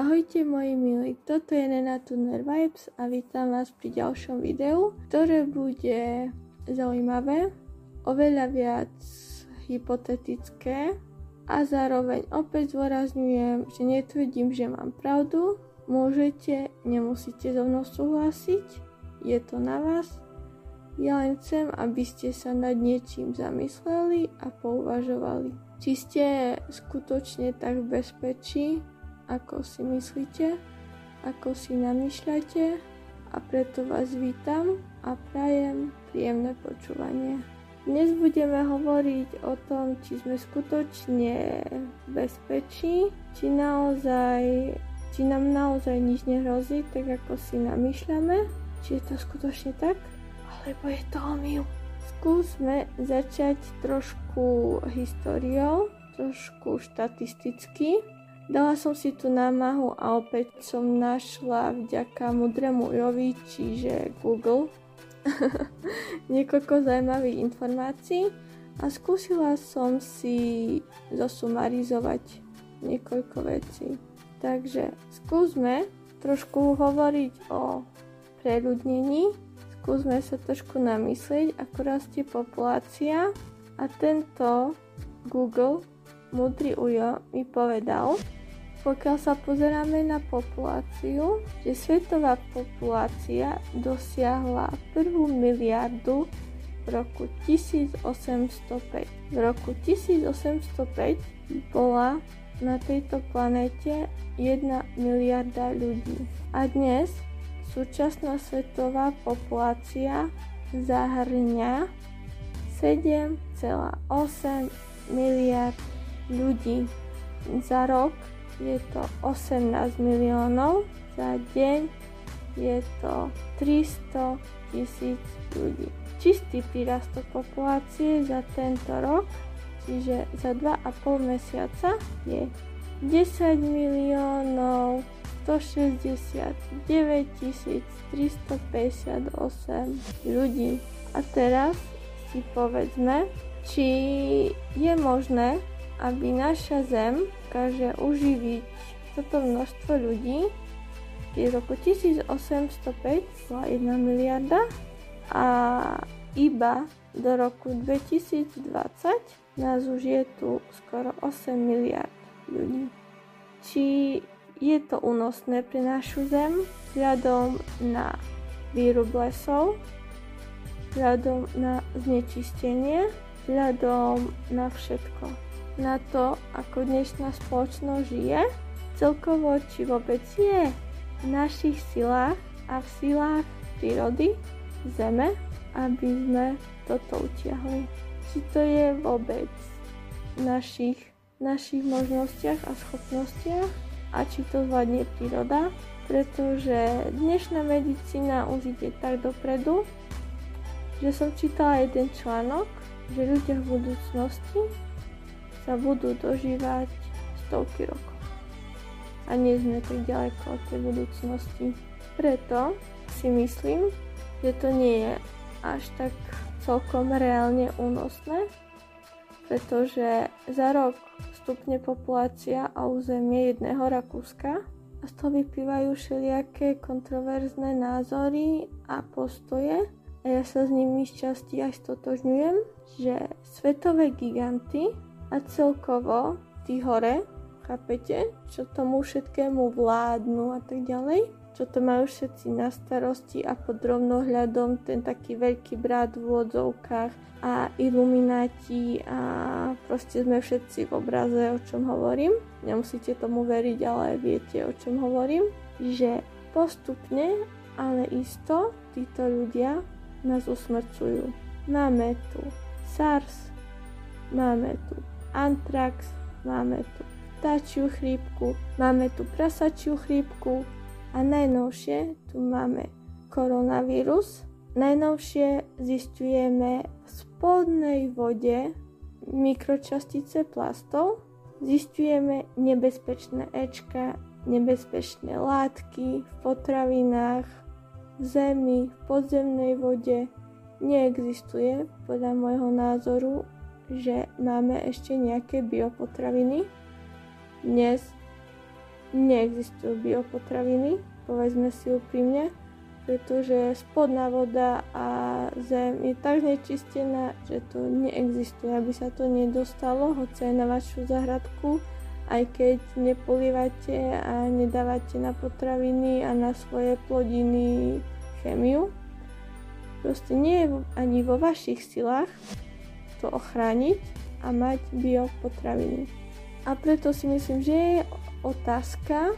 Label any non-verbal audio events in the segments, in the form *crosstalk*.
Ahojte moji milí, toto je Nena Tuner Vibes a vítam vás pri ďalšom videu, ktoré bude zaujímavé, oveľa viac hypotetické a zároveň opäť zdôrazňujem, že netvrdím, že mám pravdu, môžete, nemusíte so mnou súhlasiť, je to na vás. Ja len chcem, aby ste sa nad niečím zamysleli a pouvažovali. Či ste skutočne tak v bezpečí, ako si myslíte, ako si namýšľate a preto vás vítam a prajem príjemné počúvanie. Dnes budeme hovoriť o tom, či sme skutočne bezpečí, či naozaj či nám naozaj nič nehrozí, tak ako si namýšľame, či je to skutočne tak, alebo je to omyl. Skúsme začať trošku históriou, trošku štatisticky Dala som si tú námahu a opäť som našla vďaka mudrému Jovi, čiže Google, *laughs* niekoľko zaujímavých informácií a skúsila som si zosumarizovať niekoľko vecí. Takže skúsme trošku hovoriť o preľudnení, skúsme sa trošku namyslieť, ako rastie populácia a tento Google, múdry ujo, mi povedal, pokiaľ sa pozeráme na populáciu, že svetová populácia dosiahla prvú miliardu v roku 1805. V roku 1805 bola na tejto planete 1 miliarda ľudí. A dnes súčasná svetová populácia zahrňa 7,8 miliard ľudí. Za rok je to 18 miliónov, za deň je to 300 tisíc ľudí. Čistý prírastok populácie za tento rok, čiže za 2,5 mesiaca je 10 miliónov 169 358 ľudí. A teraz si povedzme, či je možné, aby naša Zem dokáže uživiť toto množstvo ľudí. V roku 1805 bola 1 miliarda a iba do roku 2020 nás už je tu skoro 8 miliard ľudí. Či je to únosné pre našu Zem vzhľadom na výrub lesov, vzhľadom na znečistenie, vzhľadom na všetko na to, ako dnešná spoločnosť žije, celkovo či vôbec je v našich silách a v silách prírody, zeme, aby sme toto utiahli. Či to je vôbec v našich, našich možnostiach a schopnostiach? A či to zvládne príroda, pretože dnešná medicína už ide tak dopredu, že som čítala jeden článok, že ľudia v budúcnosti sa budú dožívať stovky rokov. A nie sme tak ďaleko od tej budúcnosti. Preto si myslím, že to nie je až tak celkom reálne únosné, pretože za rok stupne populácia a územie jedného Rakúska a z toho vyplývajú všelijaké kontroverzné názory a postoje a ja sa s nimi z časti aj stotožňujem, že svetové giganty a celkovo tí hore, chápete, čo tomu všetkému vládnu a tak ďalej, čo to majú všetci na starosti a pod rovnohľadom ten taký veľký brat v úvodzovkách a ilumináti a proste sme všetci v obraze, o čom hovorím. Nemusíte tomu veriť, ale viete, o čom hovorím. Že postupne, ale isto, títo ľudia nás usmrcujú. Máme tu SARS, máme tu antrax, máme tu vtáčiu chrípku, máme tu prasačiu chrípku a najnovšie tu máme koronavírus. Najnovšie zistujeme v spodnej vode mikročastice plastov, zistujeme nebezpečné Ečka, nebezpečné látky v potravinách, v zemi, v podzemnej vode. Neexistuje podľa môjho názoru že máme ešte nejaké biopotraviny. Dnes neexistujú biopotraviny, povedzme si úprimne, pretože spodná voda a zem je tak znečistená, že to neexistuje, aby sa to nedostalo, hoci aj na vašu zahradku, aj keď nepolievate a nedávate na potraviny a na svoje plodiny chemiu. Proste nie je ani vo vašich silách to ochrániť a mať biopotraviny. A preto si myslím, že je otázka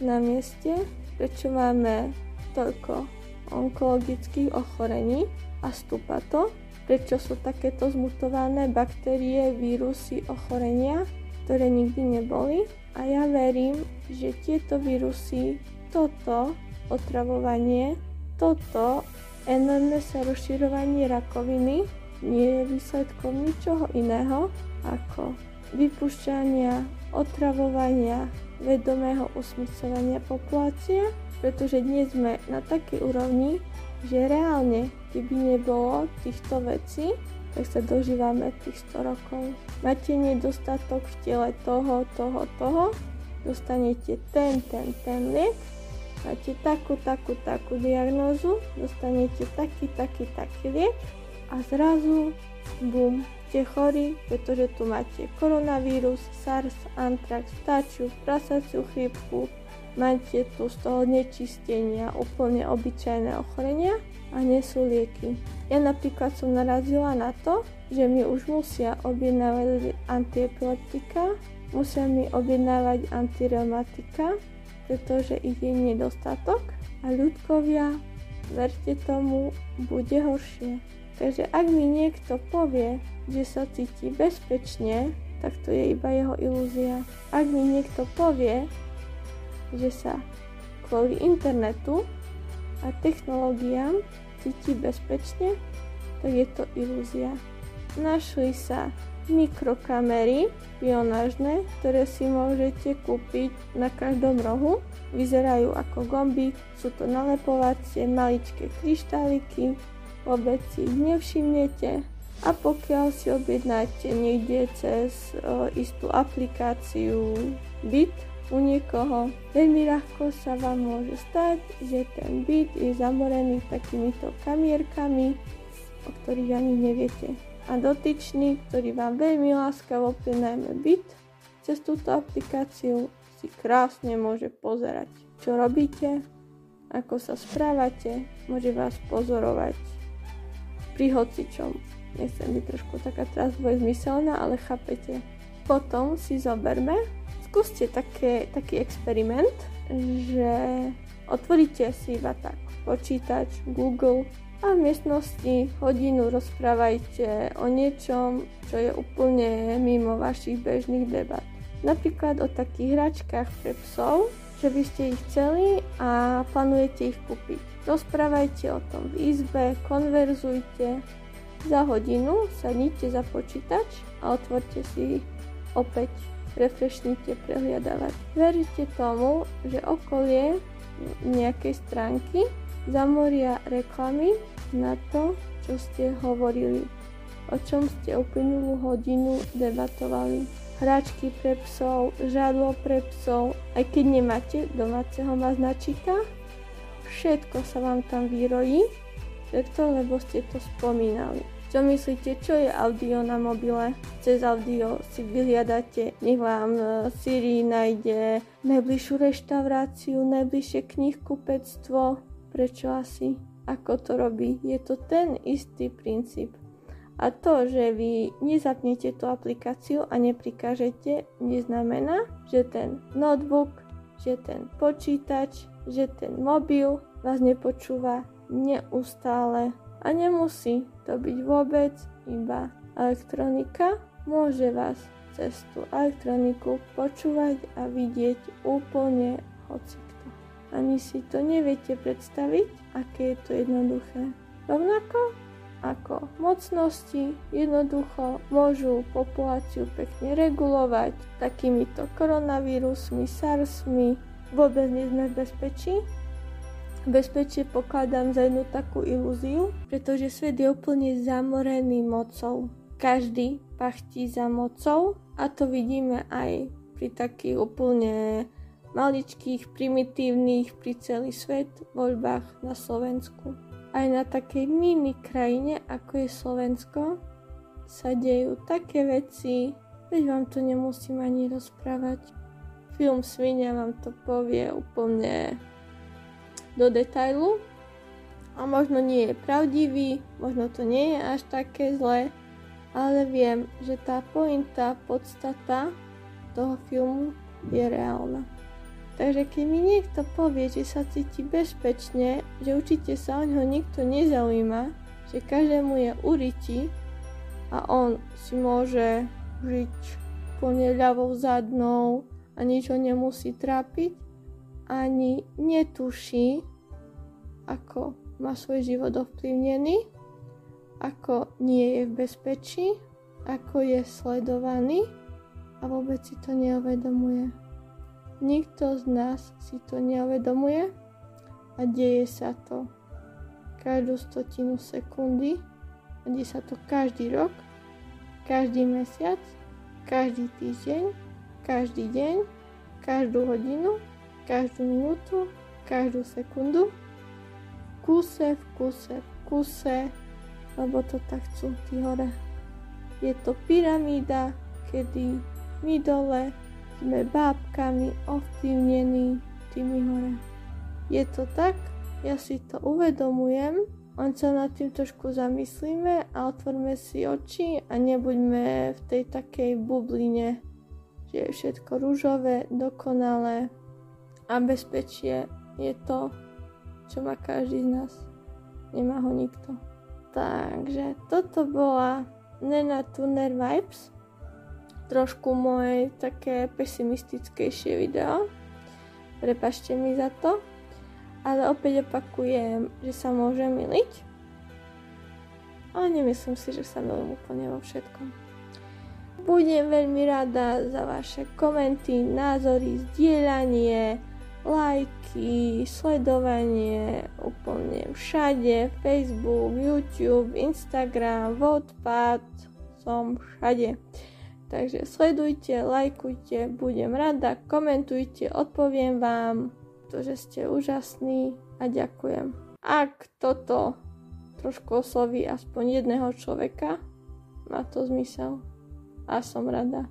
na mieste, prečo máme toľko onkologických ochorení a stúpa to, prečo sú takéto zmutované baktérie, vírusy, ochorenia, ktoré nikdy neboli. A ja verím, že tieto vírusy, toto otravovanie, toto enormné sa rozširovanie rakoviny nie je výsledkom ničoho iného ako vypušťania, otravovania, vedomého usmrcovania populácie pretože dnes sme na takej úrovni, že reálne, keby nebolo týchto vecí, tak sa dožívame tých 100 rokov. Máte nedostatok v tele toho, toho, toho, dostanete ten, ten, ten liek, máte takú, takú, takú diagnózu, dostanete taký, taký, taký liek a zrazu, bum, ste chorí, pretože tu máte koronavírus, SARS, antrax, vtáčiu, prasaciu chrípku, máte tu z toho nečistenia úplne obyčajné ochorenia a nie sú lieky. Ja napríklad som narazila na to, že mi už musia objednávať antiepileptika, musia mi objednávať antireumatika, pretože ich je nedostatok a ľudkovia, verte tomu, bude horšie. Takže ak mi niekto povie, že sa cíti bezpečne, tak to je iba jeho ilúzia. Ak mi niekto povie, že sa kvôli internetu a technológiám cíti bezpečne, tak je to ilúzia. Našli sa mikrokamery pionážne, ktoré si môžete kúpiť na každom rohu. Vyzerajú ako gombík, sú to nalepovacie maličké kryštáliky, vôbec si ich nevšimnete a pokiaľ si objednáte niekde cez o, istú aplikáciu BIT, u niekoho. Veľmi ľahko sa vám môže stať, že ten byt je zamorený takýmito kamierkami, o ktorých ani neviete. A dotyčný, ktorý vám veľmi láskavo prenajme byt, cez túto aplikáciu si krásne môže pozerať, čo robíte, ako sa správate, môže vás pozorovať pri hocičom. Nechcem byť trošku taká teraz dvojzmyselná, ale chápete. Potom si zoberme skúste také, taký experiment, že otvoríte si iba tak počítač, Google a v miestnosti hodinu rozprávajte o niečom, čo je úplne mimo vašich bežných debat. Napríklad o takých hračkách pre psov, že by ste ich chceli a plánujete ich kúpiť. Rozprávajte o tom v izbe, konverzujte. Za hodinu sadnite za počítač a otvorte si opäť refreshnite prehliadávať. Veríte tomu, že okolie nejakej stránky zamoria reklamy na to, čo ste hovorili, o čom ste uplynulú hodinu debatovali. Hračky pre psov, žadlo pre psov, aj keď nemáte domáceho maznačika, všetko sa vám tam vyrojí, preto lebo ste to spomínali. Čo myslíte, čo je audio na mobile? Cez audio si vyhľadáte, nech vám e, Siri nájde najbližšiu reštauráciu, najbližšie knihkupectvo. Prečo asi? Ako to robí? Je to ten istý princíp. A to, že vy nezapnete tú aplikáciu a neprikážete, neznamená, že ten notebook, že ten počítač, že ten mobil vás nepočúva neustále a nemusí to byť vôbec iba elektronika. Môže vás cez tú elektroniku počúvať a vidieť úplne hocikto. Ani si to neviete predstaviť, aké je to jednoduché. Rovnako ako mocnosti jednoducho môžu populáciu pekne regulovať takýmito koronavírusmi, SARSmi, vôbec nie sme v bezpečí, Bezpečie pokladám za jednu takú ilúziu, pretože svet je úplne zamorený mocou. Každý pachtí za mocou a to vidíme aj pri takých úplne maličkých, primitívnych pri celý svet voľbách na Slovensku. Aj na takej mini krajine, ako je Slovensko, sa dejú také veci, veď vám to nemusím ani rozprávať. Film Svinia vám to povie úplne do detailu. A možno nie je pravdivý, možno to nie je až také zlé, ale viem, že tá pointa, podstata toho filmu je reálna. Takže keď mi niekto povie, že sa cíti bezpečne, že určite sa o ňo nikto nezaujíma, že každému je uriti a on si môže žiť plne ľavou zadnou a nič nemusí trápiť, ani netuší, ako má svoj život ovplyvnený, ako nie je v bezpečí, ako je sledovaný a vôbec si to neuvedomuje. Nikto z nás si to neuvedomuje a deje sa to každú stotinu sekundy. A deje sa to každý rok, každý mesiac, každý týždeň, každý deň, každú hodinu, každú minútu, každú sekundu, kuse, v kuse, v kuse, lebo to tak chcú tí hore. Je to pyramída, kedy my dole sme bábkami ovplyvnení tými hore. Je to tak, ja si to uvedomujem, len sa nad tým trošku zamyslíme a otvorme si oči a nebuďme v tej takej bubline, že je všetko rúžové, dokonalé a bezpečie je to, čo má každý z nás. Nemá ho nikto. Takže toto bola Nena Tuner Vibes trošku moje také pesimistickejšie video. Prepašte mi za to. Ale opäť opakujem, že sa môže miliť. Ale nemyslím si, že sa milím úplne vo všetkom. Budem veľmi rada za vaše komenty, názory, zdieľanie, lajky, sledovanie úplne všade, Facebook, YouTube, Instagram, Wattpad, som všade. Takže sledujte, lajkujte, budem rada, komentujte, odpoviem vám, to, že ste úžasní a ďakujem. Ak toto trošku osloví aspoň jedného človeka, má to zmysel a som rada.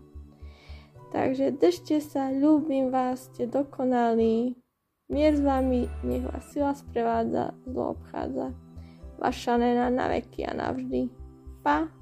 Takže držte sa, ľúbim vás, ste dokonalí. Mier s vami, nech vás sila sprevádza, zlo obchádza. Vaša nena na veky a navždy. Pa!